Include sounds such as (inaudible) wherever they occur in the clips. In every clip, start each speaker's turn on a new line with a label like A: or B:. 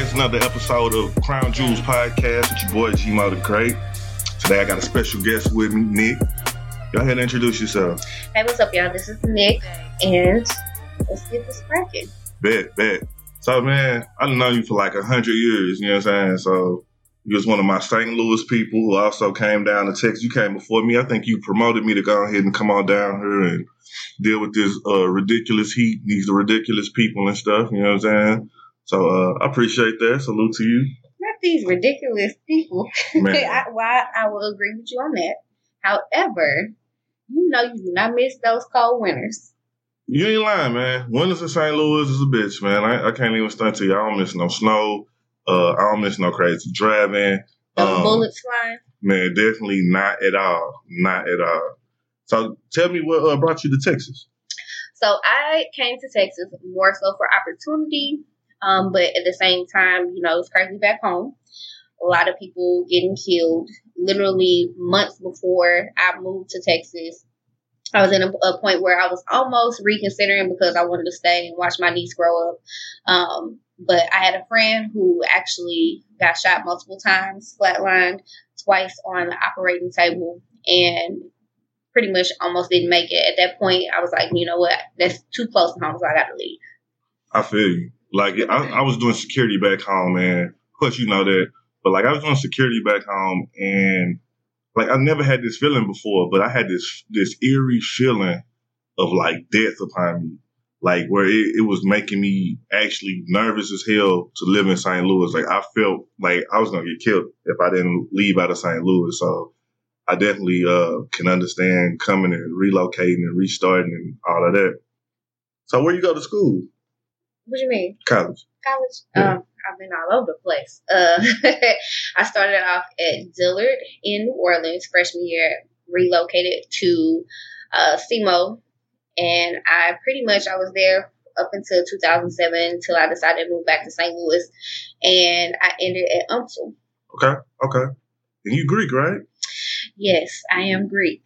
A: It's another episode of Crown Jewels Podcast with your boy G Mo the Great. Today I got a special guest with me, Nick. Go ahead and introduce yourself.
B: Hey, what's up, y'all? This is Nick, and let's get this cracking.
A: Bet, bet. So, man, I've known you for like a hundred years. You know what I'm saying? So, you was one of my St. Louis people who also came down to Texas. You came before me. I think you promoted me to go ahead and come on down here and deal with this uh, ridiculous heat, these ridiculous people and stuff. You know what I'm saying? So, uh, I appreciate that. Salute to you.
B: Not these ridiculous people.
A: Man. (laughs)
B: I, why I will agree with you on that. However, you know you do not miss those cold winters.
A: You ain't lying, man. Winters in St. Louis is a bitch, man. I, I can't even stunt to you. I don't miss no snow. Uh, I don't miss no crazy driving.
B: Those
A: Um,
B: bullets flying.
A: Man, definitely not at all. Not at all. So tell me what uh, brought you to Texas.
B: So I came to Texas more so for opportunity, um, but at the same time, you know, it's crazy back home. A lot of people getting killed. Literally months before I moved to Texas, I was in a, a point where I was almost reconsidering because I wanted to stay and watch my niece grow up. Um, but I had a friend who actually got shot multiple times, flatlined twice on the operating table, and pretty much almost didn't make it. At that point, I was like, you know what? That's too close to home, so I got to leave.
A: I feel you. Like I, I was doing security back home, man. Of course, you know that. But like I was doing security back home, and like I never had this feeling before, but I had this this eerie feeling of like death upon me, like where it, it was making me actually nervous as hell to live in St. Louis. Like I felt like I was gonna get killed if I didn't leave out of St. Louis. So I definitely uh, can understand coming and relocating and restarting and all of that. So where you go to school?
B: What do you mean?
A: College.
B: College?
A: Yeah.
B: Um, I've been all over the place. Uh, (laughs) I started off at Dillard in New Orleans freshman year, relocated to uh, SEMO, and I pretty much I was there up until 2007 until I decided to move back to St. Louis, and I ended at UMSL.
A: Okay. Okay. And you Greek, right?
B: Yes, I am Greek.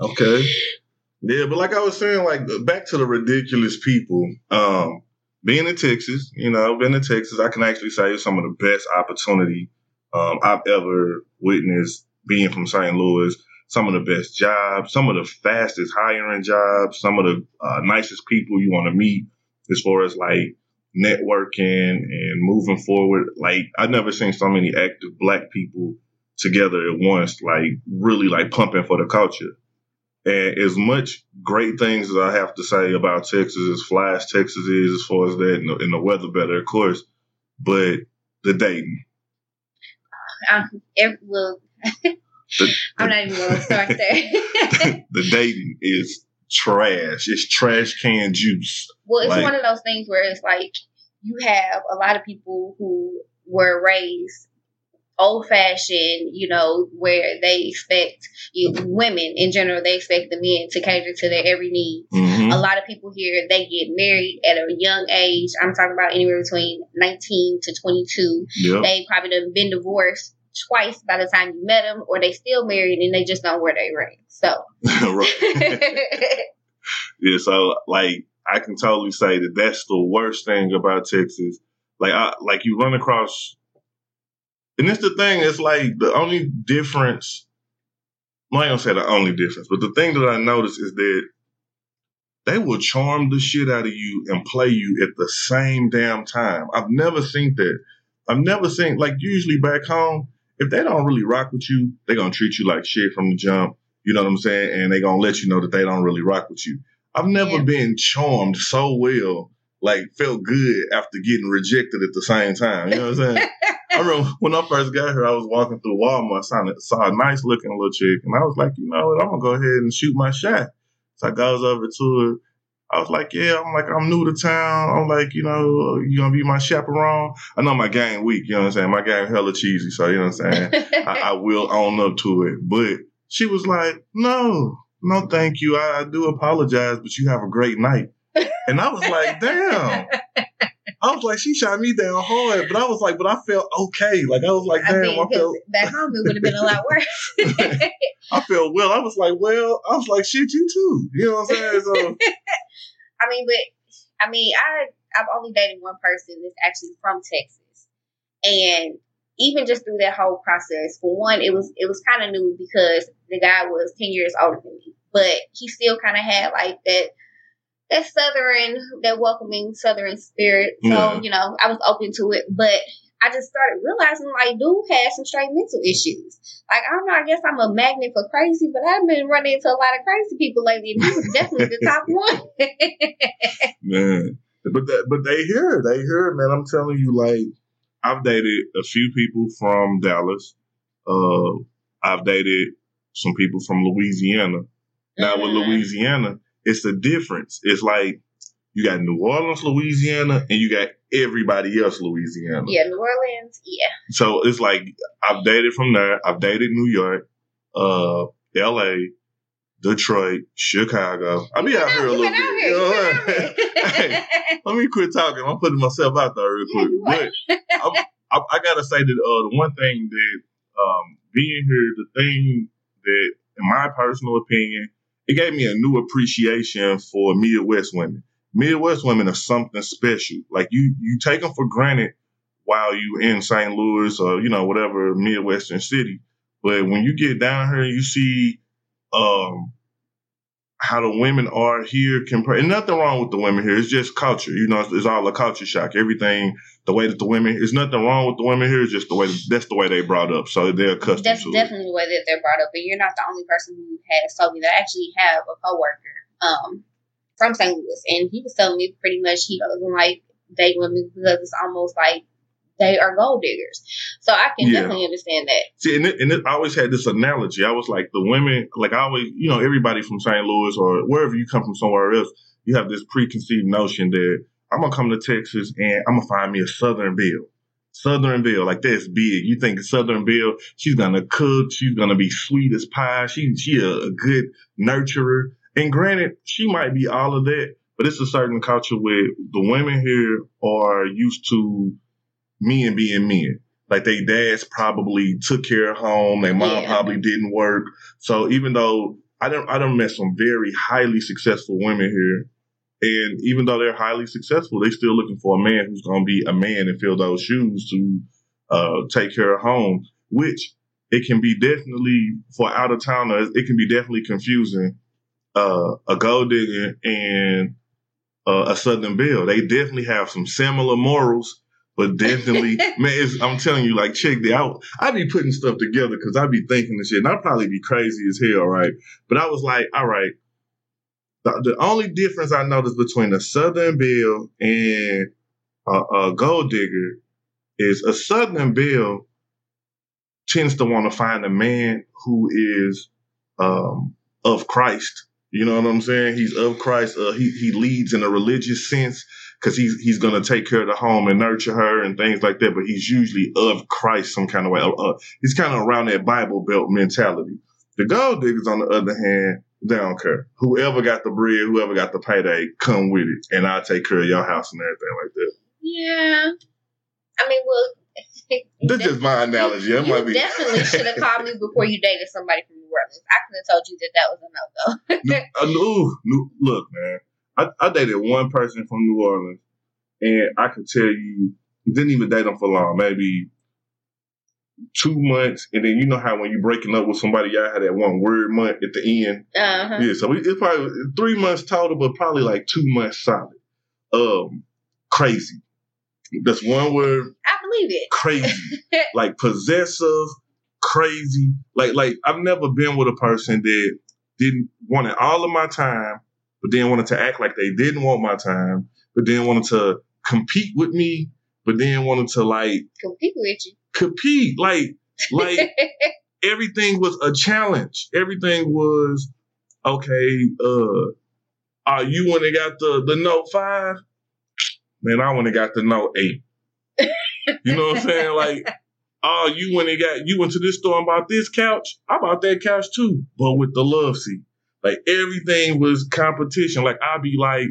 A: Okay. (laughs) (laughs) Yeah, but like I was saying, like back to the ridiculous people. Um, being in Texas, you know, been in Texas, I can actually say some of the best opportunity um, I've ever witnessed being from St. Louis. Some of the best jobs, some of the fastest hiring jobs, some of the uh, nicest people you want to meet as far as like networking and moving forward. Like I've never seen so many active black people together at once, like really like pumping for the culture. And as much great things as I have to say about Texas, as fly as Texas is, as far as that, and the, and the weather better, of course, but the dating.
B: um, it will.
A: The, (laughs)
B: I'm not even going to start there. (laughs)
A: the dating is trash. It's trash can juice.
B: Well, it's
A: Like-
B: one of those things where it's like you have a lot of people who were raised old fashioned, you know, where they expect you, women in general, they expect the men to cater to their every need.
A: hmm
B: A lot of people here, they get married at a young age. I'm talking about anywhere between 19 to 22.
A: Yep.
B: They probably done been divorced twice by the time you met them, or they still married and they just don't wear their ring. So. (laughs) (laughs)
A: Yeah, so like I can totally say that that's the worst thing about Texas. Like I like you run across, and it's the thing. It's like the only difference. I'm not gonna say the only difference, but the thing that I noticed is that they will charm the shit out of you and play you at the same damn time. I've never seen that. I've never seen like usually back home, if they don't really rock with you, they're gonna treat you like shit from the jump. You know what I'm saying? And they gonna let you know that they don't really rock with you. I've never
B: Yeah.
A: been charmed so well, like felt good after getting rejected at the same time. You know what I'm saying? (laughs) I remember when I first got here, I was walking through Walmart, saw, saw a nice looking little chick, and I was like, you know what, I'm gonna go ahead and shoot my shot. So I goes over to her. I was like, yeah, I'm like, I'm new to town. I'm like, you know, you gonna be my chaperone? I know my game weak, you know what I'm saying? My game hella cheesy, so you know what I'm saying? I, I (laughs) will own up to it. But she was like, no, no, thank you. I, I do apologize, but you have a great night. And I was like, damn. I was like, she shot me down hard, but I was like, but I felt okay. Like I was like,
B: I
A: damn,
B: mean,
A: I felt,
B: back home it would have been a lot worse. (laughs)
A: I felt well. I was like, well, I was like, shit, you too. You know what I'm saying? So (laughs)
B: I mean, but I mean, I I've only dated one person that's actually from Texas, and even just through that whole process, for one, it was it was kind of new because the guy was ten years older than me, but he still kind of had like that that southern, that welcoming southern spirit. So yeah. you know, I was open to it, but I just started realizing like dude had some straight mental issues. Like I don't know, I guess I'm a magnet for crazy, but I've been running into a lot of crazy people lately, and he was definitely the top (laughs) one.
A: man, but that, but they hear, they hear, man. I'm telling you, like I've dated a few people from Dallas. Uh, I've dated some people from Louisiana. Now mm-hmm. with Louisiana, it's the difference. It's like you got New Orleans, Louisiana, and you got everybody else, Louisiana.
B: Yeah, New Orleans, yeah.
A: So it's like I've dated from there. I've dated New York, uh, L.A., Detroit, Chicago. I'll be out here a little bit. You know (laughs) hey, let me quit talking. I'm putting myself out there real quick. (laughs) But I, I, gotta say that uh, the one thing that um, being here, the thing that, in my personal opinion, it gave me a new appreciation for Midwest women. Midwest women are something special. Like you, you take them for granted while you in St. Louis or you know whatever Midwestern city, but when you get down here, you see um, how the women are here compared. And nothing wrong with the women here. It's just culture. You know, it's, it's, all a culture shock. Everything, the way that the women, there's nothing wrong with the women here. It's just the way that's the way they brought up. So they're accustomed
B: that's definitely
A: it.
B: the way that they're brought up. And you're not the only person who has told me that. I actually have a coworker um, from St. Louis, and he was telling me pretty much he doesn't like date women because it's almost like they are gold diggers. So I can yeah. definitely understand that.
A: See, and, it, and it, I always had this analogy. I was like, the women, like I always, you know, everybody from St. Louis or wherever you come from somewhere else, you have this preconceived notion that I'm gonna come to Texas and I'm gonna find me a Southern Belle. Southern Belle, like that's big. You think Southern Belle, she's gonna cook, she's gonna be sweet as pie, she she a, a good nurturer. And granted, she might be all of that, but it's a certain culture where the women here are used to men being men. Like they dads probably took care of home, their mom yeah. probably didn't work. So even though I don't I don't met some very highly successful women here. And even though they're highly successful, they're still looking for a man who's gonna be a man and fill those shoes to uh, take care of home, which it can be definitely for out of towners, it can be definitely confusing. Uh, a gold digger and uh, a Southern Belle. They definitely have some similar morals, but definitely, (laughs) man, I'm telling you, like, check the out. I be putting stuff together because I be thinking and shit, and I'd probably be crazy as hell, right? But I was like, all right. The, the only difference I noticed between a Southern Belle and a, a gold digger is a Southern Belle tends to want to find a man who is um, of Christ. You know what I'm saying? He's of Christ. Uh, he he leads in a religious sense because he's he's going to take care of the home and nurture her and things like that. But he's usually of Christ some kind of way. Uh, uh he's kind of around that Bible Belt mentality. The gold diggers, on the other hand, they don't care. Whoever got the bread, whoever got the payday, come with it, and I'll take care of your house and everything like that.
B: Yeah, I mean, well. (laughs)
A: This is my analogy.
B: You might definitely should have called me before you dated somebody from New Orleans. I could have told you that that was a no go.
A: Knew, look, man. I, I dated one person from New Orleans, and I could tell you, didn't even date them for long, maybe two months, and then you know how when you're breaking up with somebody, y'all had that one word month at the end. Uh-huh. Yeah, so it's probably three months total, but probably like two months solid. Um, crazy. That's one word.
B: I believe it.
A: Crazy, (laughs) like possessive, crazy. Like like I've never been with a person that didn't wanted all of my time but then wanted to act like they didn't want my time, but then wanted to compete with me, but then wanted to like
B: compete with you.
A: Compete. Like, like (laughs) everything was a challenge. Everything was okay, uh, uh you when they got the the note five? Man, I when they got the note eight. you know what I'm saying? Like, (laughs) oh, you when they got you went to this store and bought this couch? I bought that couch too, but with the love seat. Like everything was competition. Like I'd be like,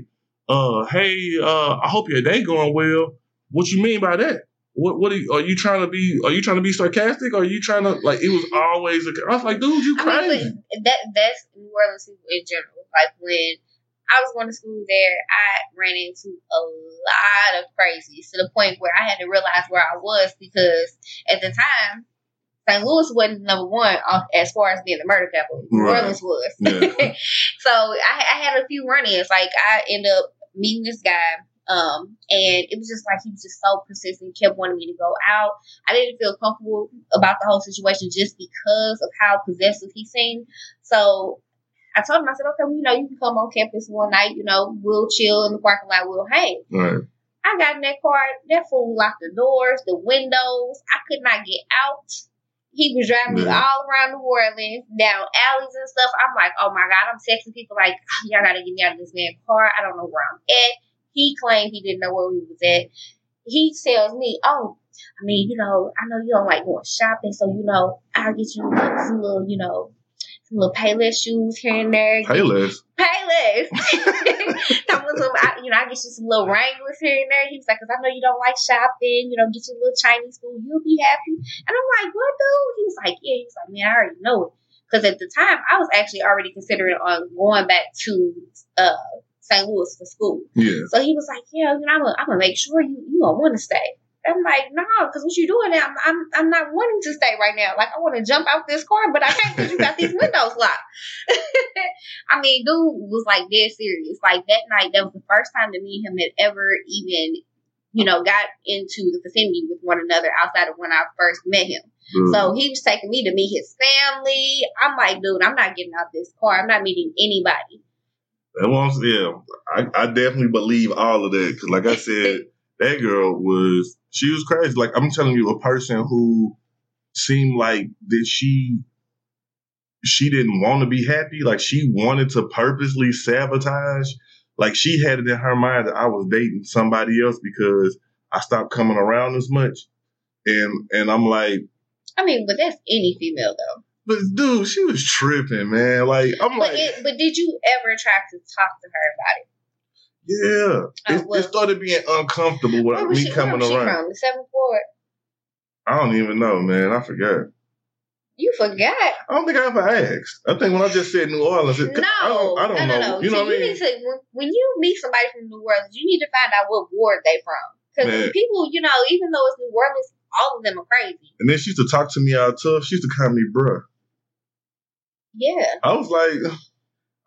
A: uh, hey, uh, I hope your day going well. What you mean by that? What what are you, are you trying to be? Are you trying to be sarcastic? Or are you trying to like? It was always. A, I was like, dude, you crazy. I
B: mean, that that's New Orleans people in general. Like when I was going to school there, I ran into a lot of crazies to the point where I had to realize where I was because at the time, St. Louis wasn't number one as far as being the murder capital. New. Orleans was. Yeah. (laughs) so I, I, had a few run-ins. Like I ended up meeting this guy, um, and it was just like he was just so persistent, kept wanting me to go out. I didn't feel comfortable about the whole situation just because of how possessive he seemed. So I told him, I said, okay, well, you know, you can come on campus one night, you know, we'll chill in the parking lot, we'll hang. Right. I got in that car, that fool locked the doors, the windows. I could not get out. He was driving me all around New Orleans, down alleys and stuff. I'm like, oh my God, I'm texting people like, oh, y'all gotta get me out of this man's car. I don't know where I'm at. He claimed he didn't know where we was at. He tells me, oh, I mean, you know, I know you don't like going shopping, so you know, I'll get you some little, you know, little Payless shoes here and there.
A: Payless.
B: Payless. (laughs) (laughs) some, I, you know, I get you some little Wranglers here and there. He was like, because I know you don't like shopping. You know, get you a little Chinese food. You'll be happy. And I'm like, what, dude? He was like, yeah. He was like, man, I already know it. Because at the time, I was actually already considering on going back to uh, St. Louis for school.
A: Yeah.
B: So he was like, yeah, you know, I'm gonna make sure you you gonna want to stay. I'm like, no, nah, because what you doing now, I'm, I'm, I'm not wanting to stay right now. Like, I want to jump out this car, but I can't because you got these (laughs) windows locked. (laughs) I mean, dude was like dead serious. Like that night, that was the first time that me and him had ever even, you know, got into the vicinity with one another outside of when I first met him. Mm-hmm. So he was taking me to meet his family. I'm like, dude, I'm not getting out this car. I'm not meeting anybody.
A: That was yeah. I, I definitely believe all of that because, like I said, (laughs) that girl was she was crazy. Like I'm telling you, a person who seemed like that she she didn't want to be happy. Like she wanted to purposely sabotage. Like she had it in her mind that I was dating somebody else because I stopped coming around as much. And and I'm like,
B: I mean, but that's any female though.
A: But dude, she was tripping, man. Like I'm
B: but
A: like,
B: it, but did you ever try to talk to her about it?
A: Yeah, uh, it, well, it, started being uncomfortable with me
B: she,
A: coming around.
B: She From? The seventh ward.
A: I don't even know, man. I forgot.
B: You forgot.
A: I don't think I ever asked. I think when I just said New Orleans, it,
B: no,
A: I don't, I don't
B: no,
A: know.
B: No,
A: you know what I mean?
B: To, when, when, you meet somebody from New Orleans, you need to find out what ward they from. Because people, you know, even though it's New Orleans, all of them are crazy.
A: And then she used to talk to me out tough. She used to call me bruh.
B: Yeah.
A: I was like,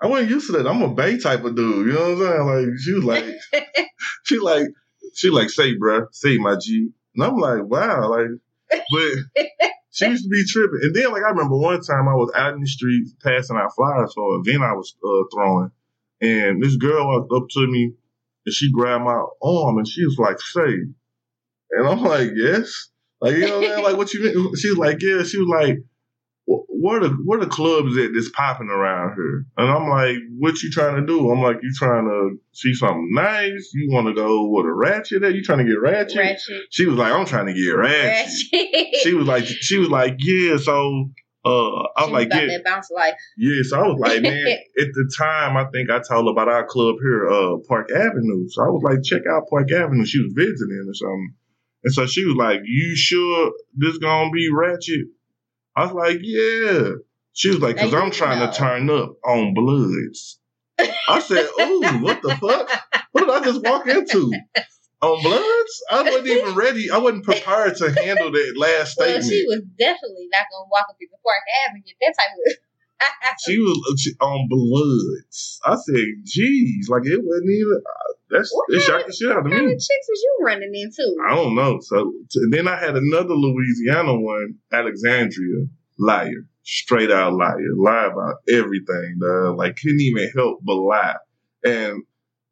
A: I wasn't used to that. I'm a Bay type of dude. You know what I'm saying? Like she was like, (laughs) she like, she like, say, bro, say my G, and I'm like, wow, like, but she used to be tripping. And then like I remember one time I was out in the streets passing out flyers for an event I was uh, throwing, and this girl walked up to me and she grabbed my arm and she was like, say, and I'm like, yes, like you know what I'm saying? Like what you mean? She was like, yeah. She was like where the where the clubs at that's popping around here? And I'm like, what you trying to do? I'm like, you trying to see something nice? You want to go with a ratchet? At? You trying to get ratchet?
B: ratchet?
A: She was like, I'm trying to get ratchet. ratchet. she was like, she was like, yeah. So uh, I was
B: she
A: like,
B: yeah, that bounce life.
A: Yeah, so I was like, man, (laughs) at the time, I think I told her about our club here, uh, Park Avenue. So I was like, check out Park Avenue. She was visiting or something. And so she was like, you sure this gonna be ratchet? I was like, yeah. She was like, because I'm trying know. to turn up on Bloods. I said, ooh, what the fuck? What did I just walk into? On Bloods? I wasn't even ready. I wasn't prepared to handle that last statement.
B: Well, she was definitely not going to walk up in the Park Avenue. That type of.
A: She was on Bloods. I said, geez, like it wasn't even. Uh, that's what it shocked the shit out of me. What
B: kind of chicks was you running into?
A: I don't know. So then I had another Louisiana one, Alexandria, liar, straight out liar, lie about everything. Like couldn't even help but lie. And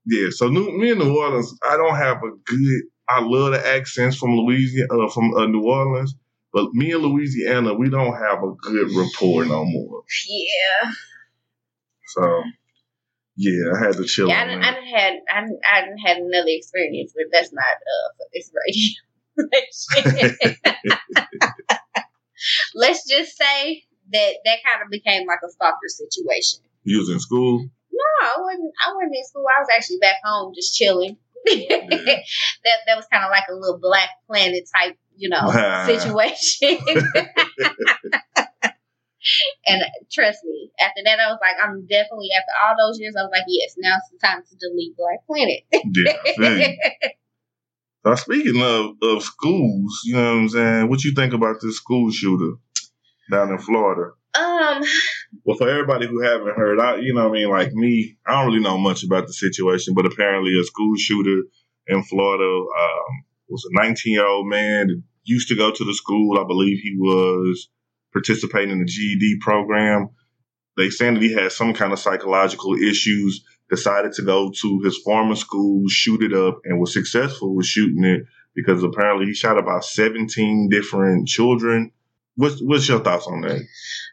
A: yeah, so New, me in New Orleans, I don't have a good. I love the accents from Louisiana, uh, from uh, New Orleans, but me and Louisiana, we don't have a good rapport no more.
B: Yeah.
A: So yeah, I had to chill.
B: Yeah, I, didn't, I didn't had I didn't, I didn't had another experience, but that's not uh for this radio. (laughs) Let's just say that that kind of became like a stalker situation.
A: You was in school?
B: No, I wasn't. I wasn't in school. I was actually back home, just chilling. Yeah. (laughs) that that was kind of like a little Black Planet type, you know, situation. (laughs) And trust me, after that, I was like, I'm definitely after all those years. I was like, yes, now it's time to delete Black Planet.
A: yeah. (laughs) Now, speaking of, of schools, you know what I'm saying? What you think about this school shooter down in Florida?
B: Um.
A: Well, for everybody who haven't heard, I you know what I mean, like me, I don't really know much about the situation, but apparently a school shooter in Florida um, was a 19 year old man used to go to the school. I believe he was participating in the GED program. They saying that he had some kind of psychological issues. Decided to go to his former school, shoot it up, and was successful with shooting it because apparently he shot about 17 different children. What's what's your thoughts on that?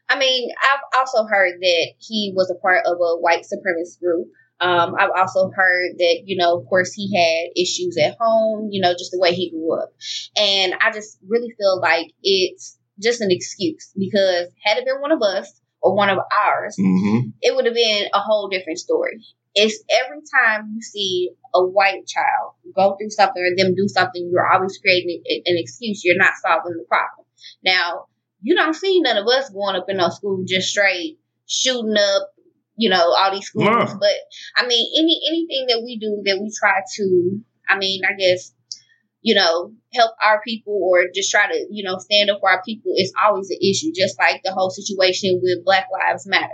B: I mean, I've also heard that he was a part of a white supremacist group. Um, I've also heard that, you know, of course, he had issues at home, you know, just the way he grew up. And I just really feel like it's just an excuse because had it been one of us or one of ours,
A: mm-hmm.
B: it would have been a whole different story. It's every time you see a white child go through something or them do something, you're always creating an excuse. You're not solving the problem. Now, you don't see none of us going up in our school just straight shooting up, you know, all these schools. No. But I mean, any anything that we do that we try to, I mean, I guess, you know, help our people or just try to, you know, stand up for our people is always an issue. Just like the whole situation with Black Lives Matter.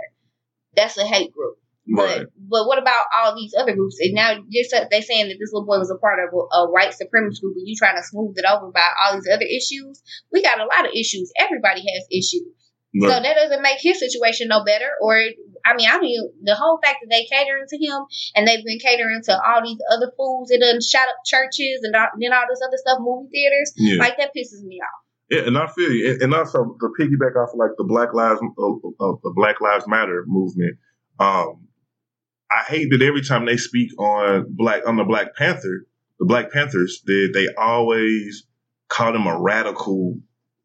B: That's a hate group. Right. But but what about all these other groups? And now they're, they're saying that this little boy was a part of a, a white supremacist group, and you trying to smooth it over by all these other issues. We got a lot of issues. Everybody has issues. Right. So that doesn't make his situation no better. Or I mean, I mean, the whole fact that they catering to him and they've been catering to all these other fools that done shot up churches and then all this other stuff, movie theaters, yeah. like that pisses me off.
A: Yeah, and I feel you. And also the piggyback off of like the Black Lives, uh, uh, the Black Lives Matter movement. Um, I hate that every time they speak on black on the Black Panther, the Black Panthers, they they always call them a radical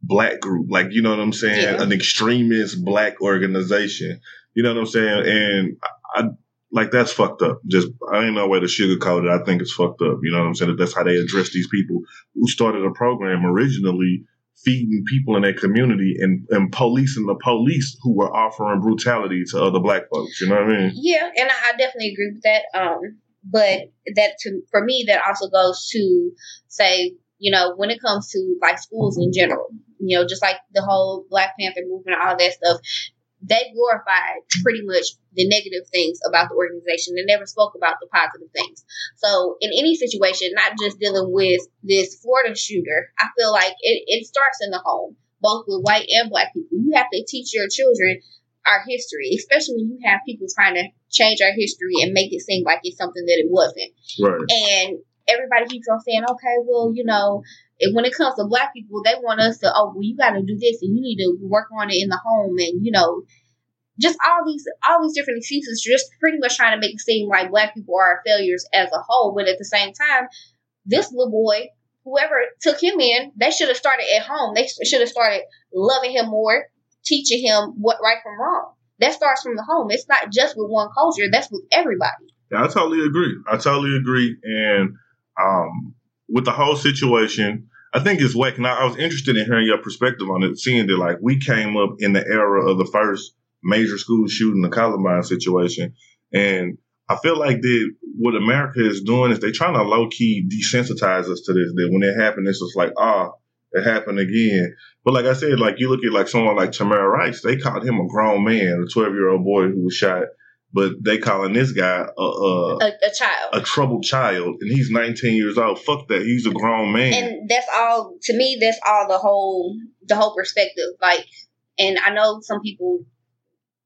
A: black group, like you know what I'm saying, yeah. an extremist black organization. You know what I'm saying? And I, I like that's fucked up. Just I ain't no way to sugarcoat it. I think it's fucked up. You know what I'm saying? That's how they address these people who started a program originally feeding people in their community and, and policing the police who were offering brutality to other black folks. You know what I mean?
B: Yeah, and I definitely agree with that. Um, but that to for me, that also goes to say, you know, when it comes to like schools in general, you know, just like the whole Black Panther movement, all that stuff, they glorified pretty much the negative things about the organization. They never spoke about the positive things. So in any situation, not just dealing with this Florida shooter, I feel like it, it starts in the home, both with white and black people. You have to teach your children our history, especially when you have people trying to change our history and make it seem like it's something that it wasn't.
A: Right.
B: And everybody keeps on saying, okay, well, you know, when it comes to black people, they want us to, oh, well, you got to do this and you need to work on it in the home and, you know, just all these all these different excuses, just pretty much trying to make it seem like black people are failures as a whole. But at the same time, this little boy, whoever took him in, they should have started at home. They should have started loving him more, teaching him what right from wrong. That starts from the home. It's not just with one culture. That's with everybody.
A: Yeah, I totally agree. I totally agree. And um, with the whole situation, I think it's whack. Now, I was interested in hearing your perspective on it, seeing that like we came up in the era of the first major school shooting, the Columbine situation, and I feel like that what America is doing is they're trying to low key desensitize us to this. That when it happened, it's just like ah, it happened again. But like I said, like you look at like someone like Tamir Rice, they called him a grown man, a twelve year old boy who was shot but they calling this guy a, a,
B: a, a child,
A: a troubled child, and he's 19 years old. Fuck that, he's a grown man.
B: And that's all to me. That's all the whole the whole perspective. Like, and I know some people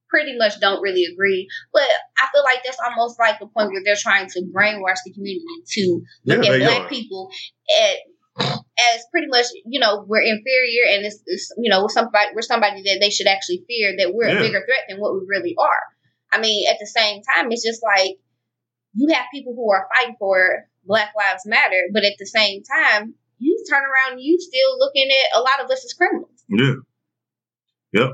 B: pretty much don't really agree, but I feel like that's almost like the point where they're trying to brainwash the community to look yeah, at black are. people at as pretty much you know we're inferior and it's, it's, you know we're somebody we're somebody that they should actually fear that we're yeah. a bigger threat than what we really are. I mean, at the same time, it's just like you have people who are fighting for Black Lives Matter, but at the same time, you turn around, you still looking at a lot of us as criminals.
A: Yeah. Yep.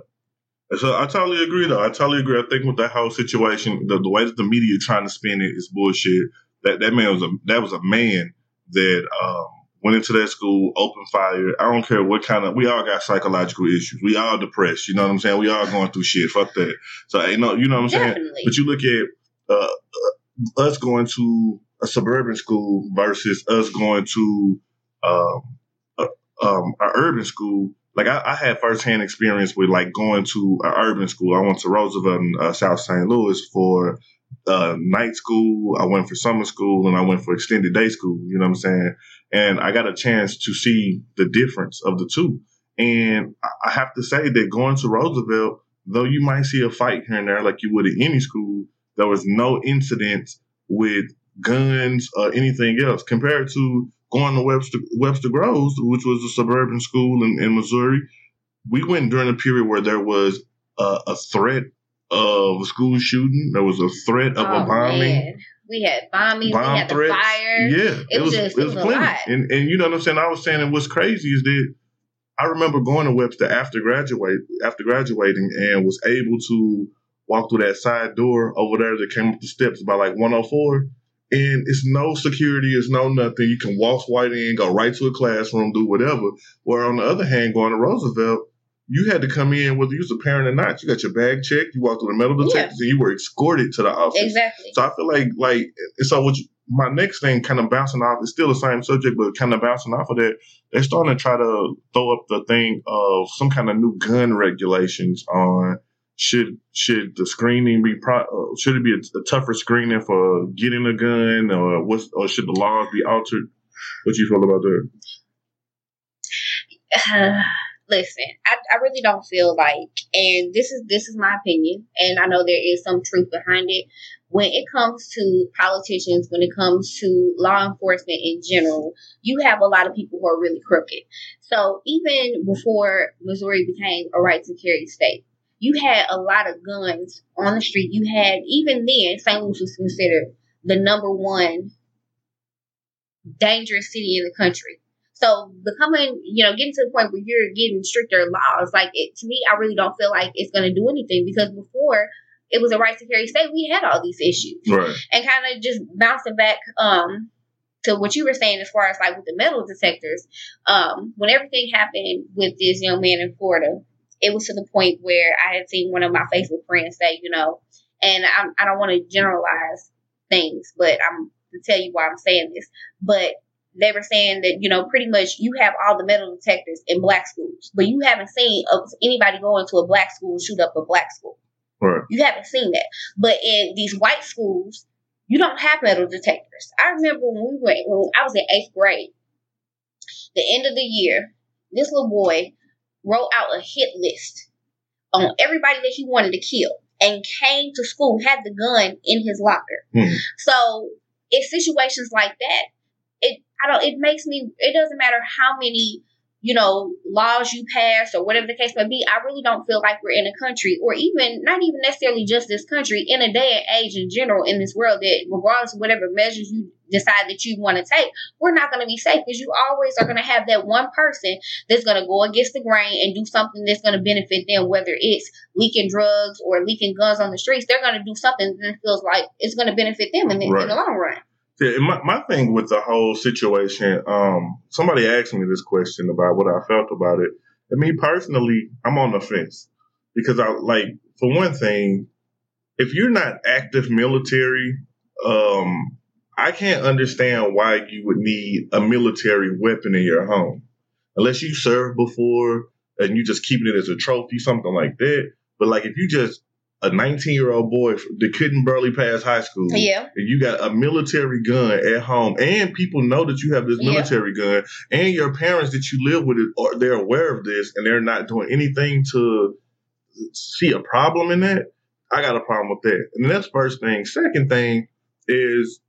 A: So I totally agree, though. I totally agree. I think with that whole situation, the, the way that the media trying to spin it is bullshit. That that man was a that was a man that um, went into that school, open fire. I don't care what kind of. We all got psychological issues. We all depressed. You know what I'm saying? We all going through shit. Fuck that. So you know, you know what I'm
B: Definitely.
A: saying. But you look at uh, uh, us going to a suburban school versus us going to um, a, um, an urban school. Like I, I had firsthand experience with like going to an urban school. I went to Roosevelt in uh, South St. Louis for uh, night school. I went for summer school and I went for extended day school. You know what I'm saying? And I got a chance to see the difference of the two. And I- have to say that going to Roosevelt, though you might see a fight here and there like you would at any school, there was no incidents with guns or anything else compared to going to Webster Webster Groves, which was a suburban school in, in Missouri. We went during a period where there was a, a threat of a school shooting. There was a threat of a
B: Oh,
A: bombing
B: man. We had bombings,
A: bomb
B: we had
A: threats.
B: the fire.
A: Yeah,
B: It was just- it was a
A: plenty.
B: lot.
A: And and you know what I'm saying. I was saying, and what's crazy is that I remember going to Webster after graduate after graduating and was able to walk through that side door over there that came up the steps by like 104. And it's no security, it's no nothing. You can walk right in, go right to a classroom, do whatever. Where on the other hand, going to Roosevelt, you had to come in whether you was a parent or not. You got your bag checked, you walked through the metal
B: Yeah.
A: detectors, and you were escorted to the office.
B: Exactly.
A: So I feel like like so what you, my next thing kind of bouncing off is still the same subject, but kind of bouncing off of that, they're starting to try to throw up the thing of some kind of new gun regulations on should should the screening be pro, uh, should it be a, a tougher screening for getting a gun or what's or should the laws be altered? What you feel about that? (sighs)
B: listen, I, I really don't feel like, and this is this is my opinion, and I know there is some truth behind it. When it comes to politicians, when it comes to law enforcement in general, you have a lot of people who are really crooked. So even before Missouri became a right to carry state, you had a lot of guns on the street. You had even then, St. Louis was considered the number one dangerous city in the country. So becoming, you know, getting to the point where you're getting stricter laws, like it to me, I really don't feel like it's going to do anything because before it was a right to carry state, we had all these issues,
A: Right.
B: and kind of just bouncing back um to what you were saying as far as like with the metal detectors, um, when everything happened with this young man in Florida, it was to the point where I had seen one of my Facebook friends say, you know, and I'm, I don't want to generalize things, but I'm to tell you why I'm saying this, but they were saying that you know pretty much you have all the metal detectors in black schools, but you haven't seen anybody go into a black school and shoot up a black school.
A: Right.
B: You haven't seen that, but in these white schools, you don't have metal detectors. I remember when we went when I was in eighth grade, the end of the year, this little boy wrote out a hit list on everybody that he wanted to kill and came to school had the gun in his locker.
A: Hmm.
B: So it's situations like that. It I don't. It makes me. It doesn't matter how many you know laws you pass or whatever the case may be. I really don't feel like we're in a country, or even not even necessarily just this country, in a day and age in general in this world that regardless of whatever measures you decide that you want to take, we're not going to be safe because you always are going to have that one person that's going to go against the grain and do something that's going to benefit them, whether it's leaking drugs or leaking guns on the streets. They're going to do something that feels like it's going to benefit them in the,
A: Right.
B: in the long run.
A: Yeah, my, my thing with the whole situation, um, somebody asked me this question about what I felt about it. And me personally, I'm on the fence because I like, for one thing, if you're not active military, um, I can't understand why you would need a military weapon in your home unless you served before and you just keeping it as a trophy, something like that. But like, if you just a 19 year old boy that couldn't barely pass high school,
B: Yeah.
A: and you got a military gun at home, and people know that you have this
B: Yeah.
A: military gun, and your parents that you live with, it are they're aware of this, and they're not doing anything to see a problem in that. I got a problem with that, and that's first thing. Second thing is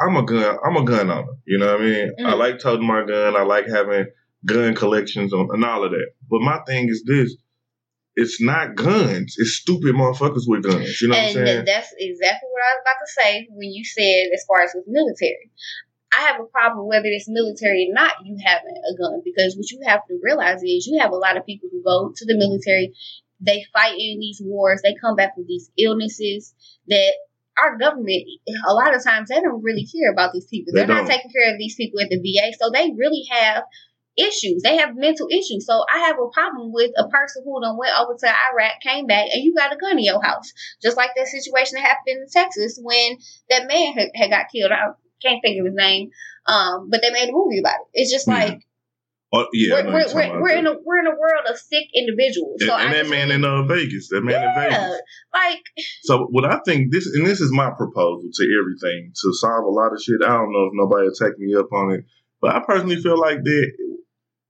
A: I'm a gun. I'm a gun owner. You know what I mean? I
B: Mm.
A: like toting my gun. I like having gun collections on, and all of that. But my thing is this. It's not guns. It's stupid motherfuckers with guns. You know what I'm
B: and
A: saying?
B: that's exactly what I was about to say when you said as far as with military. I have a problem whether it's military or not, you having a gun because what you have to realize is you have a lot of people who go to the military, they fight in these wars, they come back with these illnesses that our government, a lot of times, they don't really care about these people.
A: They
B: They're not taking care of these people at the VA, so they really have issues. They have mental issues. So I have a problem with a person who done went over to Iraq, came back, and you got a gun in your house. Just like that situation that happened in Texas when that man had, had got killed. I can't think of his name, um, but they made a movie about it. It's just like
A: Oh, yeah,
B: we're, we're, we're, we're in a we're in a world of sick individuals.
A: and,
B: So
A: and
B: I
A: that man
B: really-
A: in uh, Vegas, that man in Vegas.
B: like
A: So what I think this, and this is my proposal to everything to solve a lot of shit. I don't know if nobody will take me up on it, but I personally feel like that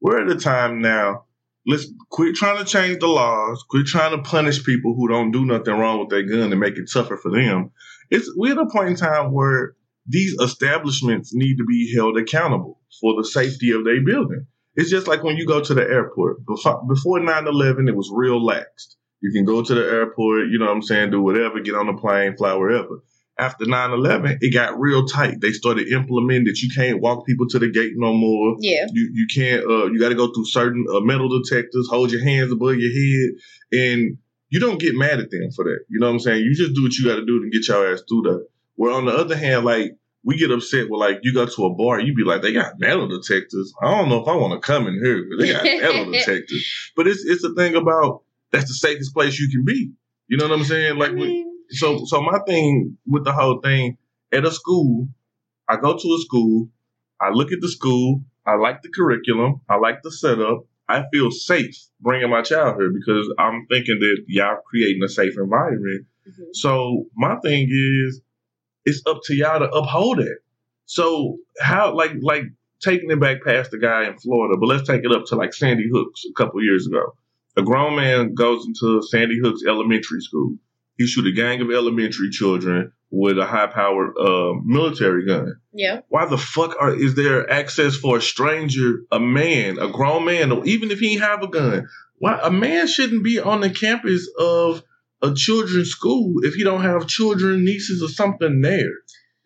A: we're at a time now. Let's quit trying to change the laws. Quit trying to punish people who don't do nothing wrong with their gun and make it tougher for them. It's we're at a point in time where these establishments need to be held accountable for the safety of their building. It's just like when you go to the airport. Before before 9-11, it was real laxed. You can go to the airport, you know what I'm saying, do whatever, get on the plane, fly wherever. After 9-11, it got real tight. They started implementing that you can't walk people to the gate no more.
B: yeah,
A: You you can't uh you got to go through certain uh, metal detectors, hold your hands above your head, and you don't get mad at them for that. You know what I'm saying? You just do what you got to do to get your ass through that. Where on the other hand, like we get upset with like you go to a bar, you be like, they got metal detectors. I don't know if I want to come in here. They got metal (laughs) detectors. But it's it's the thing about that's the safest place you can be. You know what I'm saying? Like
B: I
A: when,
B: mean,
A: so so my thing with the whole thing at a school, I go to a school, I look at the school, I like the curriculum, I like the setup. I feel safe bringing my child here because I'm thinking that y'all creating a safe environment.
B: mhm.
A: So my thing is, it's up to y'all to uphold it. So how like like taking it back past the guy in Florida, but let's take it up to like Sandy Hooks a couple years ago. A grown man goes into Sandy Hooks Elementary School. He shoot a gang of elementary children with a high-powered uh, military gun.
B: yeah,
A: Why the fuck are, is there access for a stranger, a man, a grown man, or even if he have a gun? Why a man shouldn't be on the campus of a children's school if he don't have children, nieces, or something there?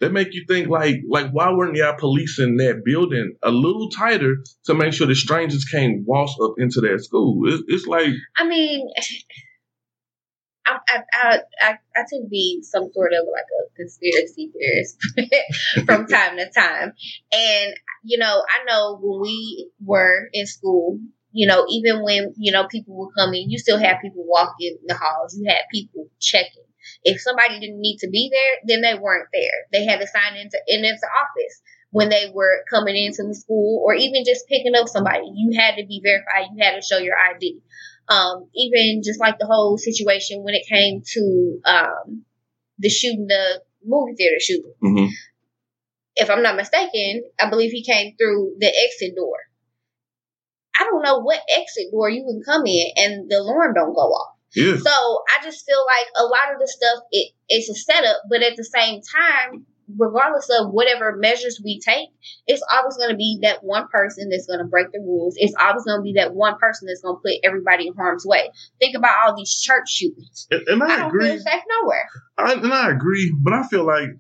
A: That make you think like like why weren't y'all policing that building a little tighter to make sure the strangers can't waltz up into that school? It's, it's like
B: I mean, I, I, I, I, tend to be some sort of like a conspiracy theorist (laughs) from time to time. And, you know, I know when we were in school, you know, even when, you know, people were coming, you still had people walking the halls. You had people checking. If somebody didn't need to be there, then they weren't there. They had to sign into, in into office when they were coming into the school or even just picking up somebody. You had to be verified. You had to show your ID um, even just like the whole situation when it came to um, the shooting, the movie theater shooting.
A: mhm.
B: If I'm not mistaken, I believe he came through the exit door. I don't know what exit door you can come in and the alarm don't go off.
A: yeah.
B: So I just feel like a lot of the stuff it, it's a setup, but at the same time, regardless of whatever measures we take, it's always going to be that one person that's going to break the rules. It's always going to be that one person that's going to put everybody in harm's way. Think about all these church shootings.
A: And, and
B: I
A: I
B: don't
A: agree.
B: safe nowhere.
A: I, and I agree, but I feel like,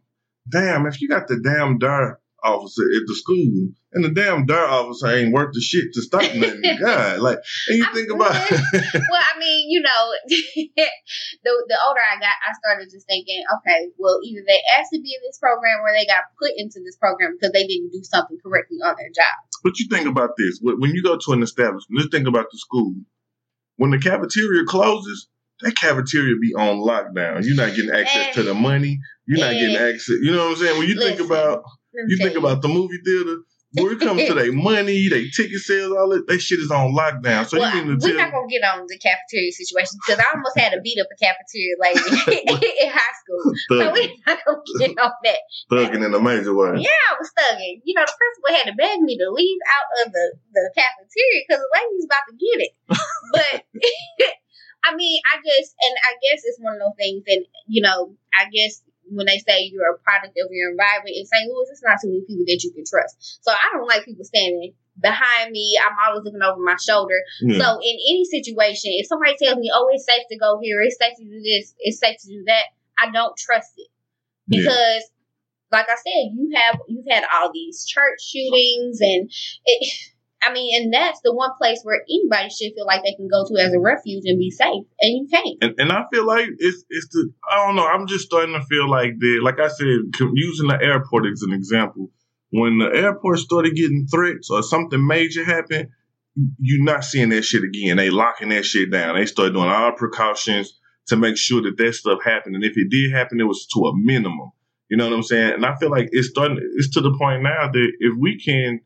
A: damn, if you got the damn dart officer at the school and the damn dart officer ain't worth the shit to stop nothing, (laughs) God, like, and you
B: I
A: think about, (laughs)
B: well, I mean, you know, (laughs) the the older I got, I started just thinking, okay, well, either they asked to be in this program or they got put into this program because they didn't do something correctly on their job.
A: but you think about this when you go to an establishment, just think about the school. When the cafeteria closes, that cafeteria be on lockdown. You're not getting access to the money. You're not getting
B: Eh.
A: access. You know what I'm saying? When you think about you think about the movie theater, where it comes to (laughs) their money, they ticket sales, all that, that shit is on lockdown. So
B: well,
A: you mean to
B: we're
A: tell
B: not gonna get on the cafeteria situation because I almost had to beat up a cafeteria lady (laughs) (laughs) in high school. So we're not gonna get on that.
A: thugging in a major way?
B: Yeah, I was thugging. You know, the principal had to beg me to leave out of the, the cafeteria because the lady's about to get it. But I mean, I just and I guess it's one of those things, and you know, I guess when they say you're a product of your environment in St. Louis, it's not too many people that you can trust. So I don't like people standing behind me. I'm always looking over my shoulder.
A: Yeah.
B: So in any situation, if somebody tells me, "Oh, it's safe to go here, it's safe to do this, it's safe to do that," I don't trust it
A: Yeah.
B: because, like I said, you have you've had all these church shootings, and it I mean, and that's the one place where anybody should feel like they can go to as a refuge and be safe, and you can't.
A: And, and I feel like it's it's the I don't know. I'm just starting to feel like that. Like I said, using the airport as an example, when the airport started getting threats or something major happened, you're not seeing that shit again. They locking that shit down. They start doing all precautions to make sure that that stuff happened. And if it did happen, it was to a minimum. You know what I'm saying? And I feel like it's starting. It's to the point now that if we can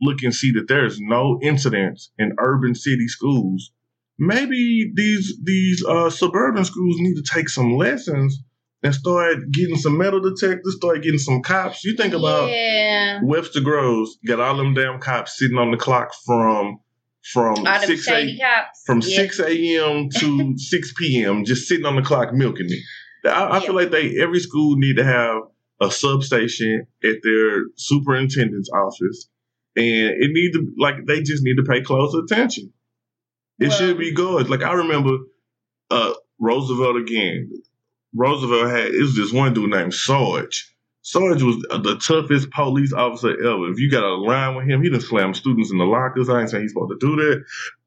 A: look and see that there's no incidents in urban city schools, maybe these these uh, suburban schools need to take some lessons and start getting some metal detectors, start getting some cops. You think about
B: yeah.
A: Webster Groves got all them damn cops sitting on the clock from from
B: All
A: six a,
B: cops.
A: from
B: Yeah.
A: six a.m. (laughs) to six p.m. just sitting on the clock milking it. I, I
B: Yeah.
A: feel like they every school need to have a substation at their superintendent's office, and it need to like they just need to pay close attention. It
B: Well-
A: should be good. Like I remember uh, Roosevelt again. Roosevelt had it was this one dude named Sarge. Sarge was the toughest police officer ever. If you got a line with him, he done slam students in the lockers. I ain't saying he's supposed to do that.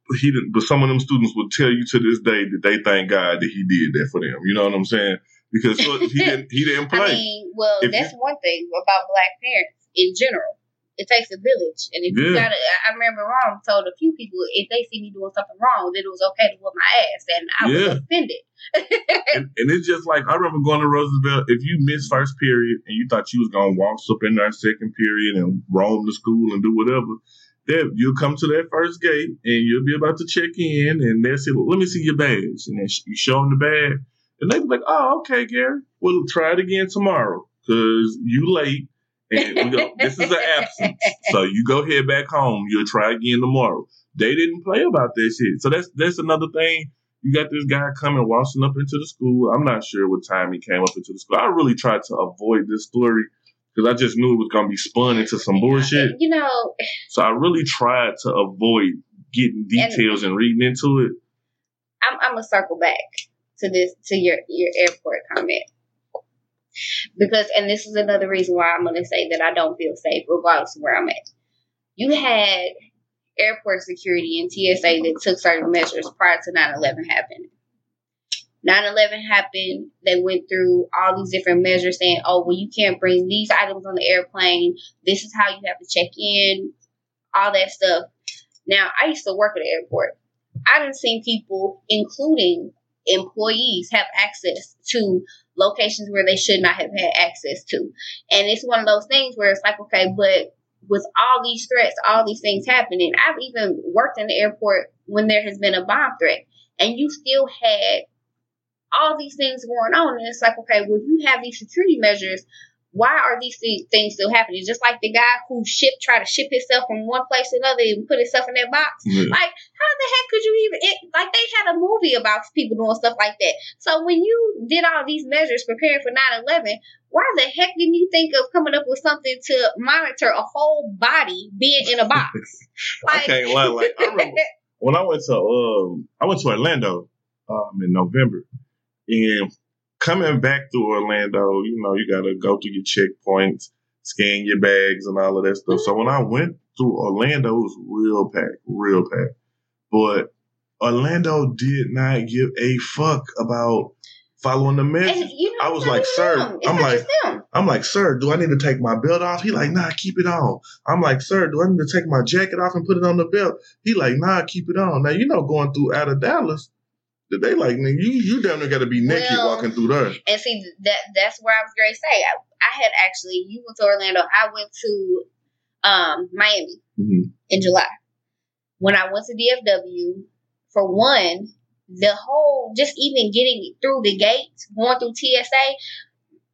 A: But he didn't, but some of them students would tell you to this day that they thank God that he did that for them. You know what I'm saying? Because so- he (laughs) didn't he didn't play.
B: I mean, well,
A: If
B: that's one thing about black parents in general. It takes a village, and if you got to, I remember mom told a few people if they see me doing something wrong, that it was okay to whip my ass, and I was offended. (laughs)
A: and, and it's just like I remember going to Roosevelt. If you missed first period and you thought you was gonna waltz up in that second period and roam the school and do whatever, then you'll come to that first gate and you'll be about to check in, and they'll say, "Let me see your badge," and then you show them the badge, and they be like, "Oh, okay, Gary. We'll try it again tomorrow because you late." And go, this is an absence. So you go head back home. You'll try again tomorrow. They didn't play about that shit. So that's that's another thing. You got this guy coming waltzing up into the school. I'm not sure what time he came up into the school. I really tried to avoid this story because I just knew it was gonna be spun into some bullshit.
B: You know,
A: So I really tried to avoid getting details and reading into it.
B: I'm, I'm gonna circle back to this to your your airport comment because, and this is another reason why I'm gonna say that I don't feel safe regardless of where I'm at. You had airport security and TSA that took certain measures prior to 9/11 happening. 9/11 happened. They went through all these different measures, saying, "Oh, well, you can't bring these items on the airplane. This is how you have to check in." All that stuff. Now, I used to work at the airport. I done seen people, including employees, have access to locations where they should not have had access to. And it's one of those things where it's like, okay, but with all these threats, all these things happening, I've even worked in the airport when there has been a bomb threat, and you still had all these things going on. And it's like, okay, well, you have these security measures. Why are these thi- things still happening? Just like the guy who shipped, tried to ship himself from one place to another and put himself in that box.
A: Yeah.
B: Like, how the heck could you even? It, like, they had a movie about people doing stuff like that. So when you did all these measures preparing for 9-11, why the heck didn't you think of coming up with something to monitor a whole body being in a box?
A: I can't lie. Like I remember (laughs) when I went to um I went to Orlando um in November and coming back through Orlando, you know, you gotta go through your checkpoints, scan your bags and all of that stuff. So when I went through Orlando, it was real packed, real packed. But Orlando did not give a fuck about following the measures.
B: you know,
A: I was like, sir, I'm like- I'm like, sir, do I need to take my belt off? He like, nah, keep it on. I'm like, sir, do I need to take my jacket off and put it on the belt? He like, nah, keep it on. Now you know, going through out of Dallas, they like, nigga, you you there got to be naked
B: Well,
A: walking through there.
B: And see that that's where I was going to say. I, I had actually you went to Orlando. I went to um Miami
A: hmm
B: in July. When I went to DFW, for one, the whole just even getting through the gates, going through TSA,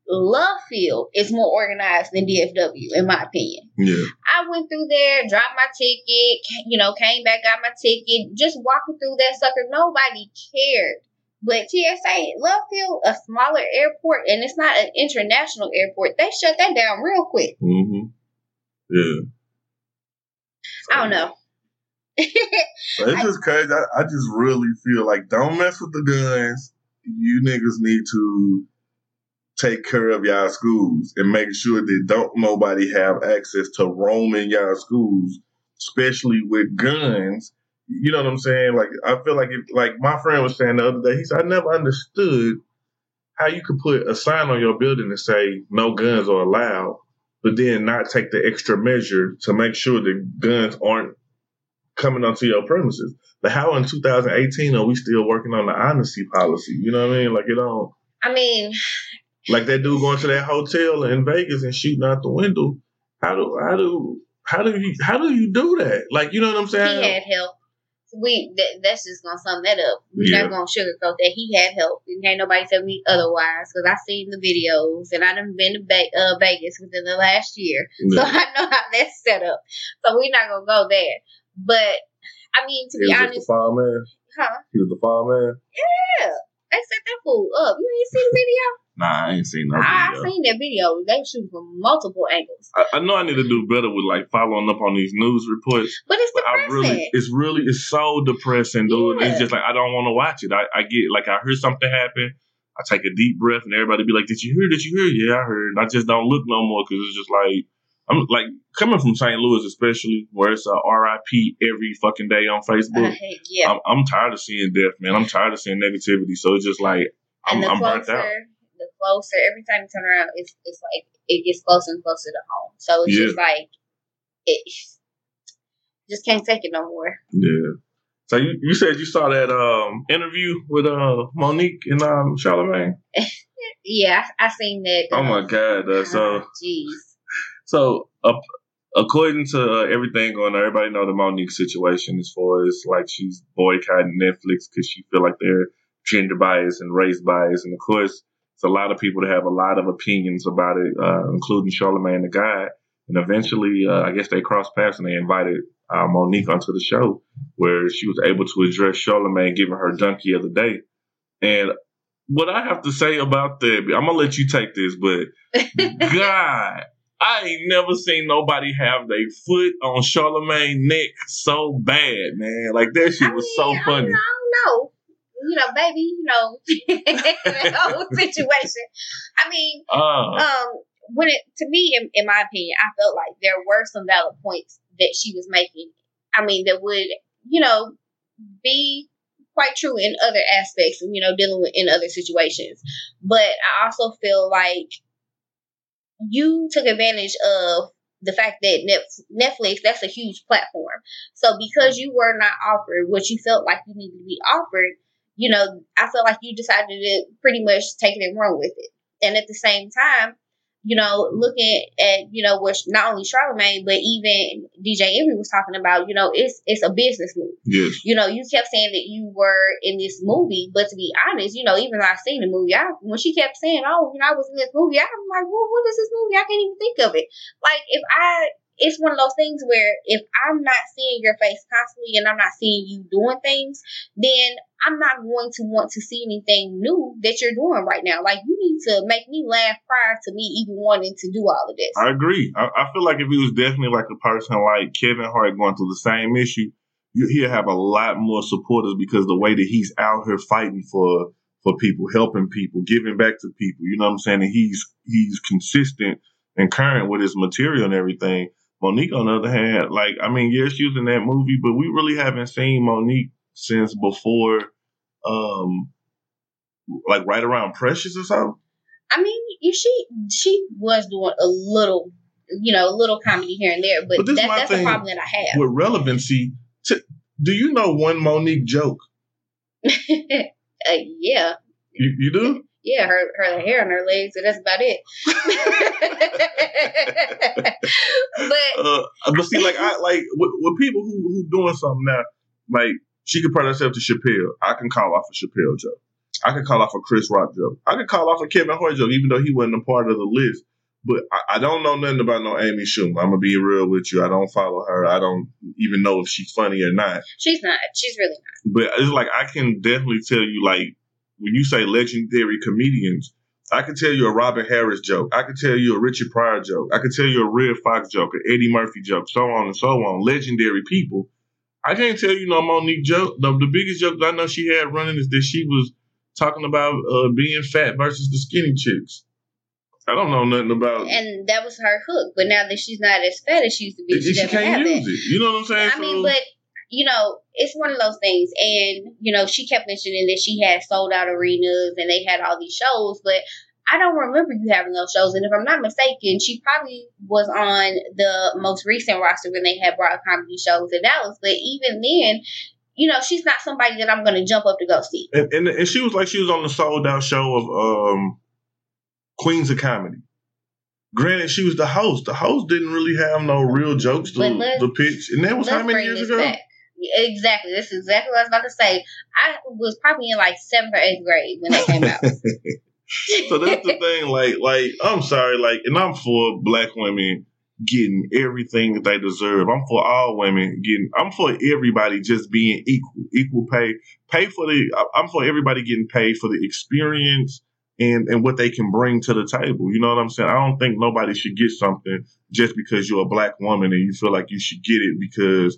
B: Love Field is more organized than DFW, in my opinion.
A: Yeah,
B: I went through there, dropped my ticket, you know, came back, got my ticket, just walking through that sucker. Nobody cared. But TSA, Love Field, a smaller airport, and it's not an international airport, they shut that down real quick.
A: hmm yeah.
B: I don't know.
A: So it's (laughs) just crazy. I, I just really feel like don't mess with the guns. You niggas need to take care of y'all schools and make sure that don't nobody have access to roam in y'all schools especially with guns. You know what I'm saying? Like I feel like if, like my friend was saying the other day, he said I never understood how you could put a sign on your building and say no guns are allowed, but then not take the extra measure to make sure that guns aren't coming onto your premises. But how in 2018 are we still working on the honesty policy? You know what I mean? Like it don't.
B: I mean,
A: like that dude going to that hotel in Vegas and shooting out the window. How do how do how do you how do you do that? Like you know what I'm saying?
B: He had help. We that, that's just gonna sum that up. We're
A: Yeah.
B: not gonna sugarcoat that. He had help, and ain't nobody tell me otherwise. Because I seen the videos, and I done been to Ve- uh, Vegas within the last year, (laughs) so I know how that's set up. So we're not gonna go there. But I mean, to
A: He
B: be honest,
A: the fireman.
B: huh?
A: He was the fireman.
B: Yeah, they set that fool up. You ain't see the video?
A: Nah, I ain't seen no
B: I
A: video.
B: seen that video. They shoot from multiple angles,
A: I, I know I need to do better with like following up on these news reports.
B: but it's
A: But I
B: depressing.
A: really, it's really, it's so depressing, dude.
B: Yeah.
A: It's just like I don't want to watch it. I, I get like I heard something happen. I take a deep breath, and everybody be like, "Did you hear? Did you hear? Yeah, I heard." I just don't look no more because it's just like I'm like coming from St. Louis, especially where it's a RIP every fucking day on Facebook.
B: Uh, yeah.
A: I'm, I'm tired of seeing death, man. I'm tired of seeing negativity. So it's just like I'm,
B: and
A: I'm burnt out.
B: Closer, every time you turn around, it's it's like it gets closer and closer to home. So it's
A: Yeah.
B: just like it just can't take it no more.
A: Yeah. So you, you said you saw that um interview with uh Monique and um Charlemagne. (laughs)
B: Yeah, I, I seen that.
A: Oh my god! Uh, so (laughs)
B: jeez,
A: so uh, according to uh, everything going on, everybody know the Monique situation as far as like she's boycotting Netflix because she feel like they're gender bias and race bias, and of course, it's a lot of people that have a lot of opinions about it, uh, including Charlemagne the guy. And eventually, uh, I guess they crossed paths and they invited uh, Monique onto the show, where she was able to address Charlemagne, giving her donkey of the day. And what I have to say about that, I'm gonna let you take this, but (laughs) God, I ain't never seen nobody have their foot on Charlemagne neck so bad, man. Like that shit
B: I
A: was
B: mean,
A: so funny.
B: I don't know. You know, baby, you know, (laughs) the whole situation. I mean,
A: Uh,
B: um when it to me in, in my opinion i felt like there were some valid points that she was making. I mean that would you know be quite true in other aspects and you know dealing with in other situations. But i also feel like you took advantage of the fact that netflix that's a huge platform. So because you were not offered what you felt like you needed to be offered you know i felt like you decided to pretty much take it and run with it and at the same time you know, looking at, you know, which not only Charlemagne, but even DJ Envy was talking about, you know, it's it's a business move.
A: yes.
B: You know, you kept saying that you were in this movie, but to be honest, you know, even though I seen the movie, I, when she kept saying, "Oh, you know, I was in this movie," I'm like, "Well, what is this movie? I can't even think of it." Like, if I, it's one of those things where if I'm not seeing your face constantly and I'm not seeing you doing things, then I'm not going to want to see anything new that you're doing right now. Like, you need to make me laugh prior to me even wanting to do all of this.
A: I agree. I, I feel like if he was definitely like a person like Kevin Hart going through the same issue, you, he'll have a lot more supporters because the way that he's out here fighting for for people, helping people, giving back to people. You know what I'm saying? And he's he's consistent and current with his material and everything. Monique, on the other hand, like I mean, yes, she was in that movie, but we really haven't seen Monique since before, um, like right around Precious or something.
B: I mean, you she she was doing a little, you know, a little comedy here and there, but,
A: But
B: that, that's the problem that I have.
A: with relevancy. To, do you know one Monique joke? (laughs)
B: uh, yeah,
A: You, you do?
B: Yeah, her her hair on her legs, and that's about it. (laughs) but
A: Uh, but see, like I like with, with people who who doing something now, like she could put herself to Chappelle. I can call off a Chappelle joke. I could call off a Chris Rock joke. I could call off a Kevin Hart joke, even though he wasn't a part of the list. But I, I don't know nothing about no Amy Schumer. I'm gonna be real with you. I don't follow her. I don't even know if she's funny or not.
B: she's not. She's really not.
A: But it's like I can definitely tell you, like when you say legendary comedians, I can tell you a Robin Harris joke. I can tell you a Richard Pryor joke. I can tell you a Redd Foxx joke, an Eddie Murphy joke, so on and so on. Legendary people. I can't tell you no Monique joke. The, the biggest joke that I know she had running is that she was talking about uh, being fat versus the skinny chicks. I don't know nothing about.
B: And that was her hook. But now that she's not as fat as she used to be, she,
A: she can't use
B: it.
A: it. You know what I'm saying?
B: I
A: So-
B: mean, but you know, it's one of those things. And you know, she kept mentioning that she had sold out arenas and they had all these shows, but I don't remember you having those shows. And if I'm not mistaken, she probably was on the most recent roster when they had broad comedy shows in Dallas. But even then, you know, she's not somebody that I'm going to jump up to go see.
A: and, and and she was like she was on the sold out show of um Queens of Comedy. Granted, she was the host. The host didn't really have no real jokes to the pitch, and that was how many years ago?
B: back. Exactly. This is exactly what I was about to say. I was probably in like seventh or eighth grade when that came out. (laughs)
A: so that's the thing. Like, like I'm sorry, like, and I'm for black women getting everything that they deserve. I'm for all women getting. I'm for everybody just being equal, equal pay. Pay for the. I'm for everybody getting paid for the experience and and what they can bring to the table. You know what I'm saying? I don't think nobody should get something just because you're a black woman and you feel like you should get it because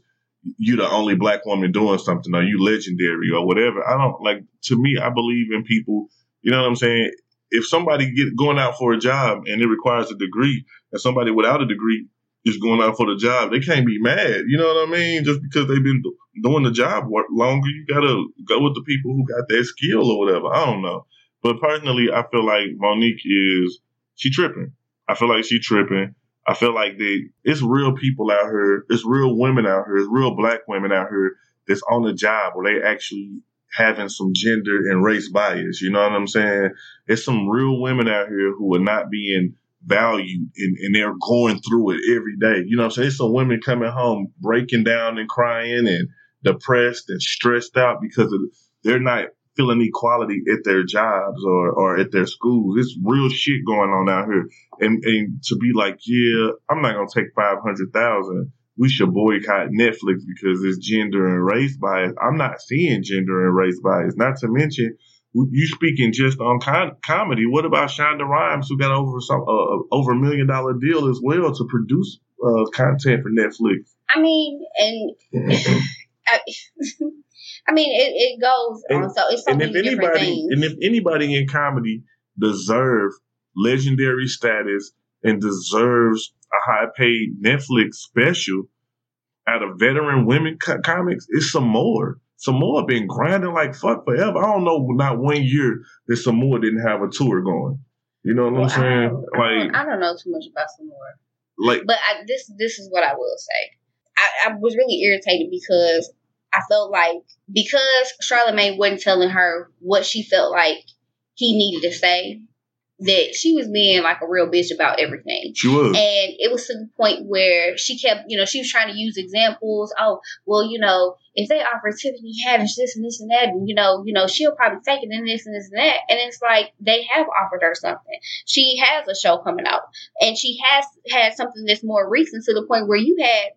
A: you're the only black woman doing something or you legendary or whatever. I don't like. To me, I believe in people. You know what I'm saying? If somebody get going out for a job and it requires a degree, and somebody without a degree is going out for the job, they can't be mad. You know what I mean? Just because they've been doing the job longer, you gotta go with the people who got that skill or whatever. I don't know. But personally, I feel like Monique is she tripping. I feel like she tripping. I feel like they it's real people out here. It's real women out here. It's real black women out here that's on the job where they actually having some gender and race bias. You know what I'm saying? It's some real women out here who are not being valued and, and they're going through it every day. You know what I'm saying? There's some women coming home breaking down and crying and depressed and stressed out because of they're not feeling equality at their jobs or, or at their schools. It's real shit going on out here. And and to be like, yeah, I'm not gonna take five hundred thousand. We should boycott Netflix because it's gender and race bias. I'm not seeing gender and race bias. Not to mention, you speaking just on com- comedy. What about Shonda Rhimes, who got over some uh, over a million dollar deal as well to produce uh, content for Netflix?
B: I mean, and (laughs) (laughs) I, (laughs) I mean, it, it goes
A: And-
B: on. So it's so
A: and if anybody and if anybody in comedy deserve legendary status and deserves a high paid Netflix special out of veteran women co- comics, it's Sommore. Some more been grinding like fuck forever. I don't know, not one year that Sommore didn't have a tour going. You know what
B: Well,
A: I'm saying?
B: I,
A: Like,
B: I don't know too much about Sommore.
A: like
B: But I, this this is what I will say. I, I was really irritated because I felt like because Charlemagne wasn't telling her what she felt like he needed to say, that she was being like a real bitch about everything.
A: she was.
B: And it was to the point where she kept, you know, she was trying to use examples. Oh, well, you know, if they offer Tiffany Haddish this and this and that, and you know, you know, she'll probably take it and this and this and that. And it's like they have offered her something. She has a show coming out, and she has had something that's more recent to the point where you had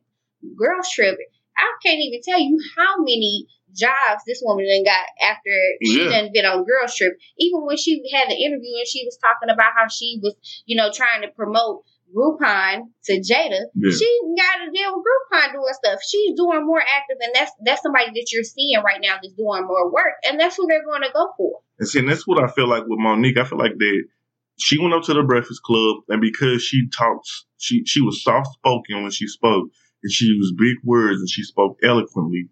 B: Girls Trip. I can't even tell you how many jobs this woman then got after she
A: Yeah.
B: done been on girl Trip. Even when she had the interview and she was talking about how she was, you know, trying to promote Groupon to Jada,
A: Yeah.
B: she got to deal with Groupon doing stuff. She's doing more active, and that's that's somebody that you're seeing right now that's doing more work, and that's who they're going to go for.
A: And see, and that's what I feel like with Monique. I feel like that she went up to the Breakfast Club, and because she talks, she she was soft spoken when she spoke, and she used big words and she spoke eloquently.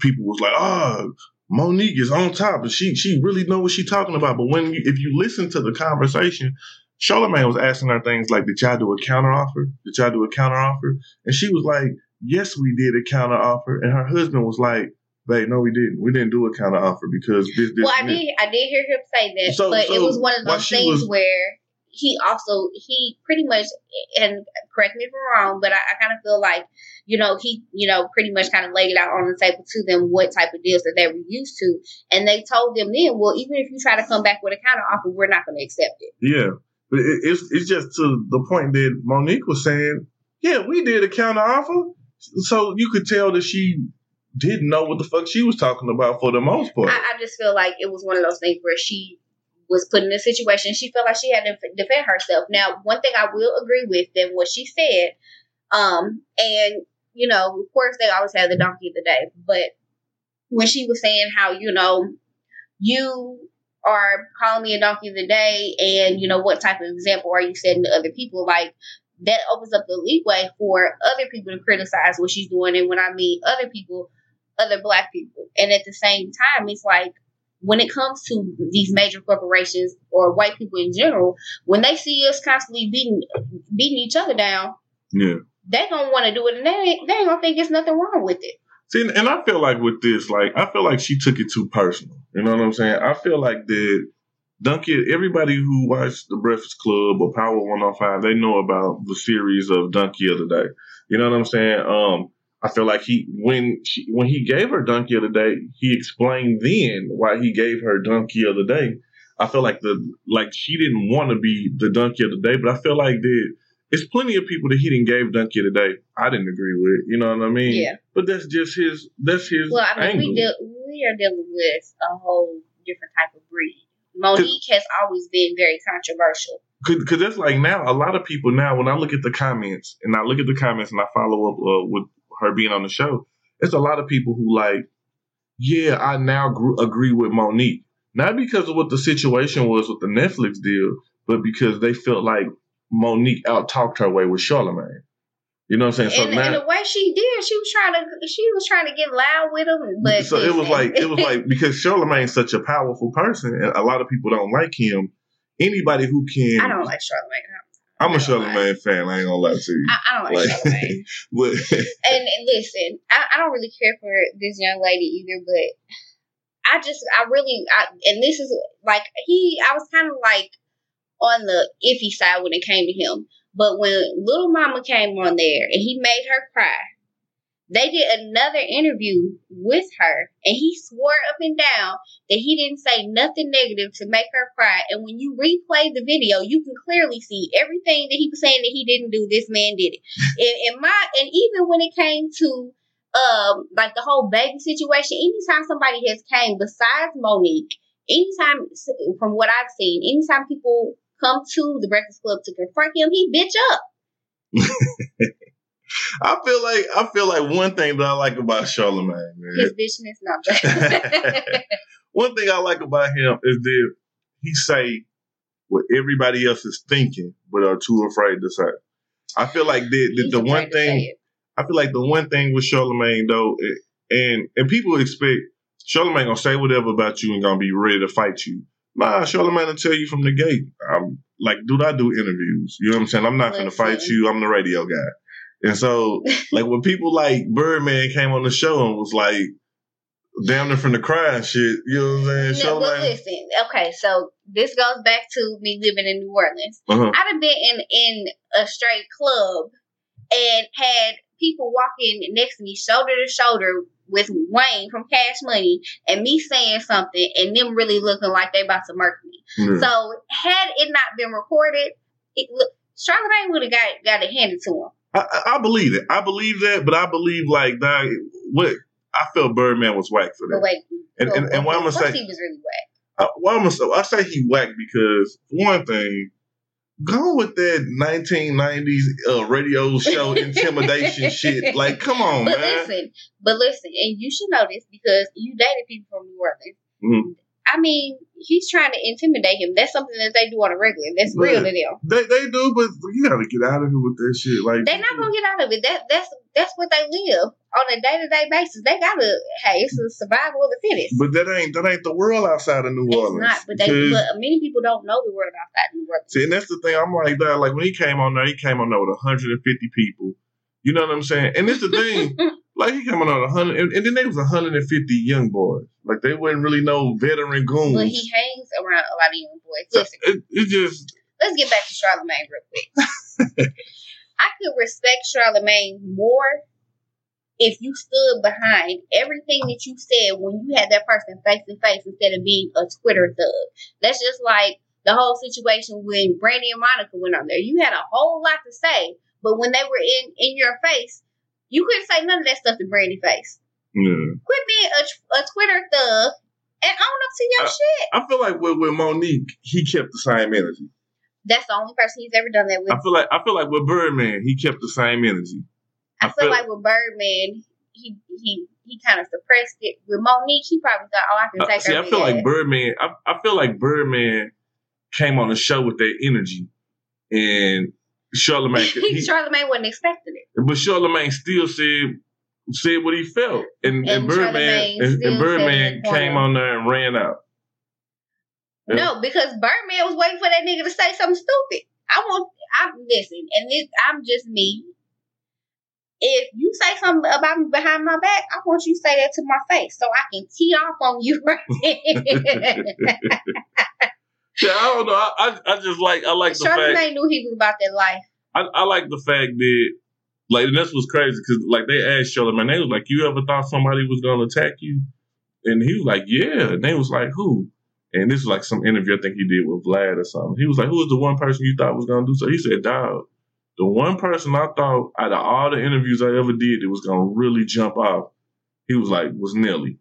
A: People was like, "Oh, Monique is on top, and she she really know what she talking about." But when you, if you listen to the conversation, Charlemagne was asking her things like, "Did y'all do a counter offer? Did y'all do a counter offer?" And she was like, "Yes, we did a counter offer." And her husband was like, "Babe, no, we didn't. We didn't do a counter offer because this, this,
B: well, I did I did hear him say that,
A: So-
B: but it was one of those things
A: was-
B: where he also he pretty much and correct me if I'm wrong, but I, I kind of feel like you know he you know pretty much kind of laid it out on the table to them what type of deals that they were used to, and they told them then, well, even if you try to come back with a counter offer, we're not going to accept it.
A: Yeah, but it, it's it's just to the point that Monique was saying. Yeah, we did a counter offer, so you could tell that she didn't know what the fuck she was talking about for the most part.
B: I, I just feel like it was one of those things where she was put in a situation. She felt like she had to defend herself. Now, one thing I will agree with than what she said, um, and you know, of course, they always have the donkey of the day, but when she was saying how you know you are calling me a donkey of the day, and you know what type of example are you setting to other people? Like that opens up the leeway for other people to criticize what she's doing. And when I mean other people, other black people. And at the same time, it's like when it comes to these major corporations or white people in general, when they see us constantly beating beating each other down,
A: Yeah.
B: they gonna want to do it, and they ain't, they ain't gonna think there's nothing wrong with it.
A: See, and I feel like with this, like I feel like she took it too personal. You know what I'm saying? I feel like that Duncan, everybody who watched the Breakfast Club or Power 105, they know about the series of Donkey of the Day. You know what I'm saying? Um, I feel like he when she when he gave her Donkey of the Day, he explained then why he gave her Donkey of the Day. I feel like the like she didn't want to be the Donkey of the Day, but I feel like that it's plenty of people that he didn't gave Donkey of the Day. I didn't agree with. You know what I mean?
B: Yeah.
A: But that's just his. That's his.
B: Well, I mean,
A: angle.
B: we deal, we are dealing with a whole different type of breed. Monique has always been very controversial.
A: because that's like now a lot of people now when I look at the comments and I look at the comments and I follow up uh, with her being on the show, it's a lot of people who like, yeah, I now gr- agree with Monique, not because of what the situation was with the Netflix deal, but because they felt like Monique out talked her way with Charlemagne. You know what I'm saying? So
B: and,
A: now,
B: and the way she did, she was trying to she was trying to get loud with him, but
A: so it was like it was like (laughs) because Charlemagne's such a powerful person and a lot of people don't like him. Anybody who can,
B: I don't like Charlemagne.
A: I'm a Charlemagne fan. I ain't gonna lie to you.
B: I, I don't like,
A: Like-
B: Charlemagne. (laughs)
A: But
B: And, and listen, I, I don't really care for this young lady either, but I just I really I, and this is like he I was kind of like on the iffy side when it came to him. But when Little Mama came on there and he made her cry, they did another interview with her and he swore up and down that he didn't say nothing negative to make her cry. And when you replay the video, you can clearly see everything that he was saying that he didn't do, this man did it. (laughs) and, and my and even when it came to um like the whole baby situation, anytime somebody has came besides Monique, anytime from what I've seen, anytime people come to the Breakfast Club to confront him, he bitch up. (laughs)
A: I feel like I feel like one thing that I like about Charlemagne, man.
B: His bitchness, no. I'm joking. (laughs)
A: one thing I like about him is that he say what everybody else is thinking, but are too afraid to say. I feel like that
B: He's
A: the one thing. I feel like the one thing with Charlemagne though, eh, and and people expect Charlemagne gonna say whatever about you and gonna be ready to fight you. Nah, Charlemagne will tell you from the gate. I'm like, dude, I do interviews. You know what I'm saying? I'm not gonna fight you. I'm the radio guy. And so, like, when people like Birdman came on the show and was like, damn near from the cry and shit, you know what I'm saying?
B: No,
A: Charlemagne.
B: listen, okay, so this goes back to me living in New Orleans.
A: Uh-huh.
B: I'd have been in in a straight club and had people walking next to me shoulder to shoulder with Wayne from Cash Money and me saying something and them really looking like they about to murk me. So had it not been recorded, it, look, would have got got it handed to him.
A: I, I, believe it. I believe that, but I believe like that. What I felt Birdman was whack for
B: But
A: that.
B: wait,
A: And, and, and what I'm gonna say,
B: he was really whack.
A: Uh, well, I'm gonna say, I say he whacked because one thing, go with that 1990s uh, radio show (laughs) intimidation shit. Like, come on,
B: But
A: man.
B: listen, but listen, and you should know this because you dated people from New Orleans.
A: Mhm.
B: I mean, he's trying to intimidate him. That's something that they do on a regular. That's real to them.
A: They they do, but you gotta get out of here with that shit. Like,
B: They're not gonna get out of it. That that's that's what they live on a day to day basis. They gotta hey, it's a survival of the fittest.
A: but that ain't that ain't the world outside of New
B: it's
A: Orleans.
B: not, but they but many people don't know the world outside of New Orleans.
A: See, and that's the thing. I'm like that. Like when he came on there, he came on there with 150 people. You know what I'm saying? And it's the thing. (laughs) like he came out with 100, and, and then there was 150 young boys. Like they wasn't really no veteran goons.
B: But he hangs around a lot of young boys. Listen,
A: it, it just
B: let's get back to Charlemagne real quick. (laughs) I could respect Charlemagne more if you stood behind everything that you said when you had that person face to face instead of being a Twitter thug. That's just like the whole situation when Brandy and Monica went on there. You had a whole lot to say, but when they were in in your face, you couldn't say none of that stuff to Brandy face.
A: yeah.
B: Quit being a, a Twitter thug and own up to your
A: Uh,
B: shit.
A: I feel like with, with Monique, he kept the same energy.
B: That's the only person he's ever done that with.
A: I feel like I feel like with Birdman, he kept the same energy.
B: I
A: I
B: feel
A: feel-
B: like with Birdman, he he he kind of suppressed it. With Monique, he probably thought, "Oh, I can
A: Uh,
B: take
A: see,
B: her."
A: I feel like. Birdman. I, I feel like Birdman came on the show with that energy, and Charlemagne. (laughs) he,
B: Charlemagne wasn't expecting it.
A: but Charlemagne still said said what he felt, and, and,
B: And
A: Birdman and, and Birdman came on there and ran out. Yeah.
B: No, because Birdman was waiting for that nigga to say something stupid. I want. I'm listen, and this, I'm just me. If you say something about me behind my back, I want you to say that to my face so I can tee off on you right (laughs) there. (laughs) (laughs)
A: Yeah, I don't know. I, I, I just like I like the fact
B: knew he was about that life.
A: I, I like the fact that like and this was crazy because like they asked Charlemagne, they was like, "You ever thought somebody was gonna attack you?" And he was like, "Yeah." And they was like, "Who?" And this was like some interview I think he did with Vlad or something. He was like, "Who was the one person you thought was gonna do so?" He said, "Dog, the one person I thought out of all the interviews I ever did that was gonna really jump off." He was like, "Was Nelly."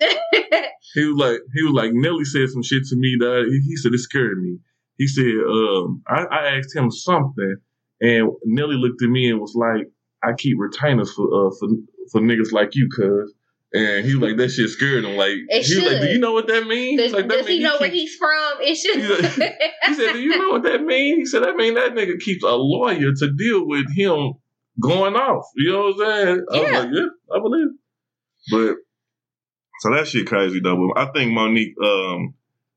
A: (laughs) He was like, he was like, Nelly said some shit to me that he, he said it scared me. He said, um, I, I asked him something, and Nelly looked at me and was like, I keep retainers for uh, for for niggas like you, cuz. And he was like, that shit scared him. Like
B: It
A: he was like, do you know what that means?
B: Does,
A: like, that
B: does he
A: mean
B: know where he's from? It should.
A: Like- He said, do you know what that means? He said, that mean that nigga keeps a lawyer to deal with him going off. You know what I'm saying? I was
B: Yeah.
A: like, yeah, I believe. it. So that shit crazy though. But I think Monique, um,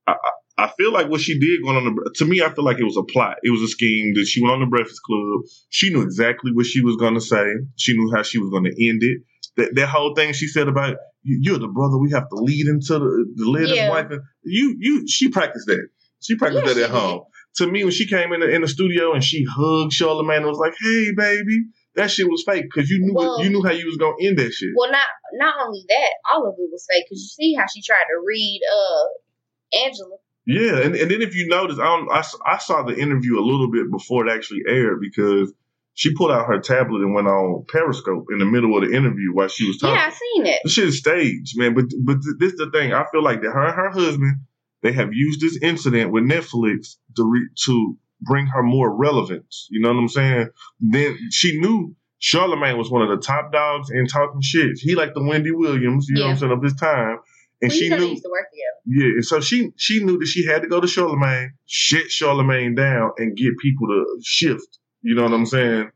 A: I, I feel like what she did going on the to me, I feel like it was a plot. It was a scheme that she went on the Breakfast Club. She knew exactly what she was gonna say. She knew how she was gonna end it. That that whole thing she said about "You- you're the brother we have to lead into the the lead
B: Yeah.
A: wife. and- You you she practiced that. She practiced
B: Yeah,
A: that at
B: she did.
A: home. To me, when she came in the, in the studio and she hugged Charlemagne and was like, "Hey, baby," that shit was fake because you knew
B: Well-
A: you knew how you was gonna end that shit.
B: Well, not not only that, all of it was fake. Because you see how she tried to read uh Angela.
A: Yeah, and, and then if you notice, I, don't, I I saw the interview a little bit before it actually aired because she pulled out her tablet and went on Periscope in the middle of the interview while she was talking.
B: Yeah, I seen it.
A: The shit is staged, man. But but th- this is the thing. I feel like that her and her husband they have used this incident with Netflix to re- to bring her more relevance. You know what I'm saying? Then she knew Charlemagne was one of the top dogs in talking shit. He like the Wendy Williams, you know what I'm saying, of his time. And
B: we
A: she knew
B: used to work together.
A: yeah, and so she she knew that she had to go to Charlemagne, shit Charlemagne down, and get people to shift. You know what I'm saying?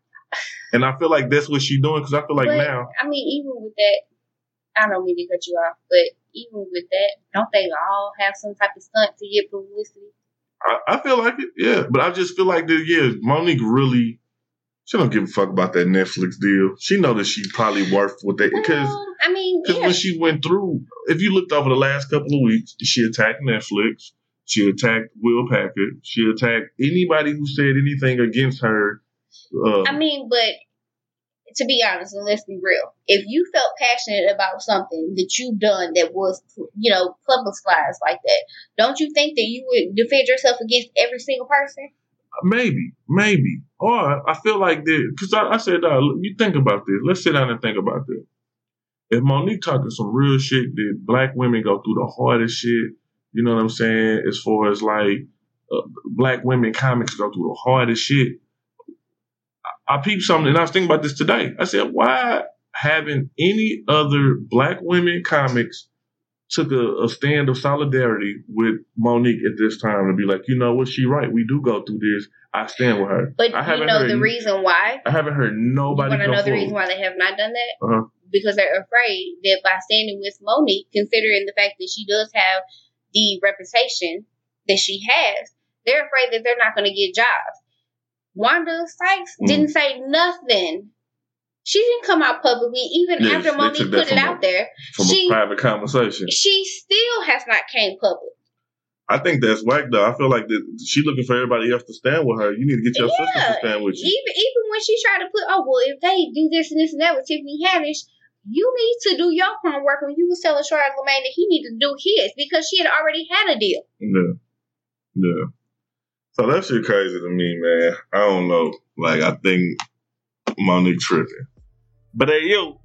A: And I feel like that's what she's doing because I feel like
B: but,
A: now,
B: I mean, even with that, I don't mean to cut you off, but even with that, don't they all have some type of stunt to get publicity?
A: I, I feel like it, yeah. But I just feel like that, yeah, Monique really, she don't give a fuck about that Netflix deal. She know that she probably worth what they because
B: Well, I mean,
A: because
B: yeah,
A: when she went through, if you looked over the last couple of weeks, she attacked Netflix, she attacked Will Packer, she attacked anybody who said anything against her. Uh,
B: I mean, but to be honest, and let's be real, if you felt passionate about something that you've done that was, you know, publicized like that, don't you think that you would defend yourself against every single person?
A: Maybe, maybe. Or I feel like that because I, I said, uh, you think about this. Let's sit down and think about this. If Monique talking some real shit that black women go through the hardest shit, you know what I'm saying? As far as like uh, black women comics go through the hardest shit. I, peeped something and I was thinking about this today. I said, why haven't any other black women comics took a, a stand of solidarity with Monique at this time to be like, you know what, she right. We do go through this. I stand with her.
B: But
A: I
B: you
A: haven't
B: know
A: heard
B: the reason why?
A: I haven't heard
B: You
A: nobody
B: want to know the reason why they have not done that?
A: Uh-huh.
B: Because they're afraid that by standing with Monique, considering the fact that she does have the reputation that she has, they're afraid that they're not going to get jobs. Wanda Sykes
A: Mm.
B: didn't say nothing. She didn't come out publicly, even
A: Yeah,
B: after Monique put it out
A: her.
B: there.
A: From
B: She-
A: a private conversation.
B: She still has not came public.
A: I think that's whack though. I feel like that she looking for everybody else to stand with her. You need to get your sisters to stand with you.
B: Even even when she tried to put, oh well, if they do this and this and that with Tiffany Haddish, you need to do your homework. When you was telling Charlemagne that he needed to do his because she had already had a deal.
A: Yeah. Yeah. So that shit crazy to me, man. I don't know. Like I think Monique tripping. But hey yo,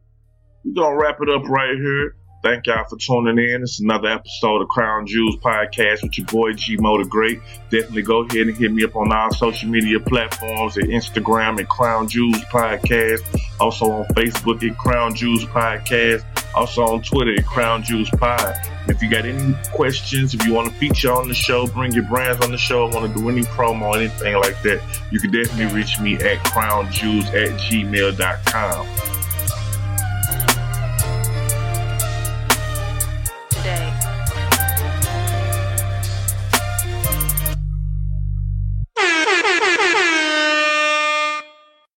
A: we gonna wrap it up right here. Thank y'all for tuning in. It's another episode of Crown Jewels Podcast with your boy G Mo the Great. Definitely go ahead and hit me up on our social media platforms at Instagram at Crown Jewels Podcast. Also on Facebook at Crown Jewels Podcast. Also on Twitter at Crown Jewels Pod. If you got any questions, if you want to feature on the show, bring your brands on the show, want to do any promo, or anything like that, you can definitely reach me at crownjewels at gmail.com.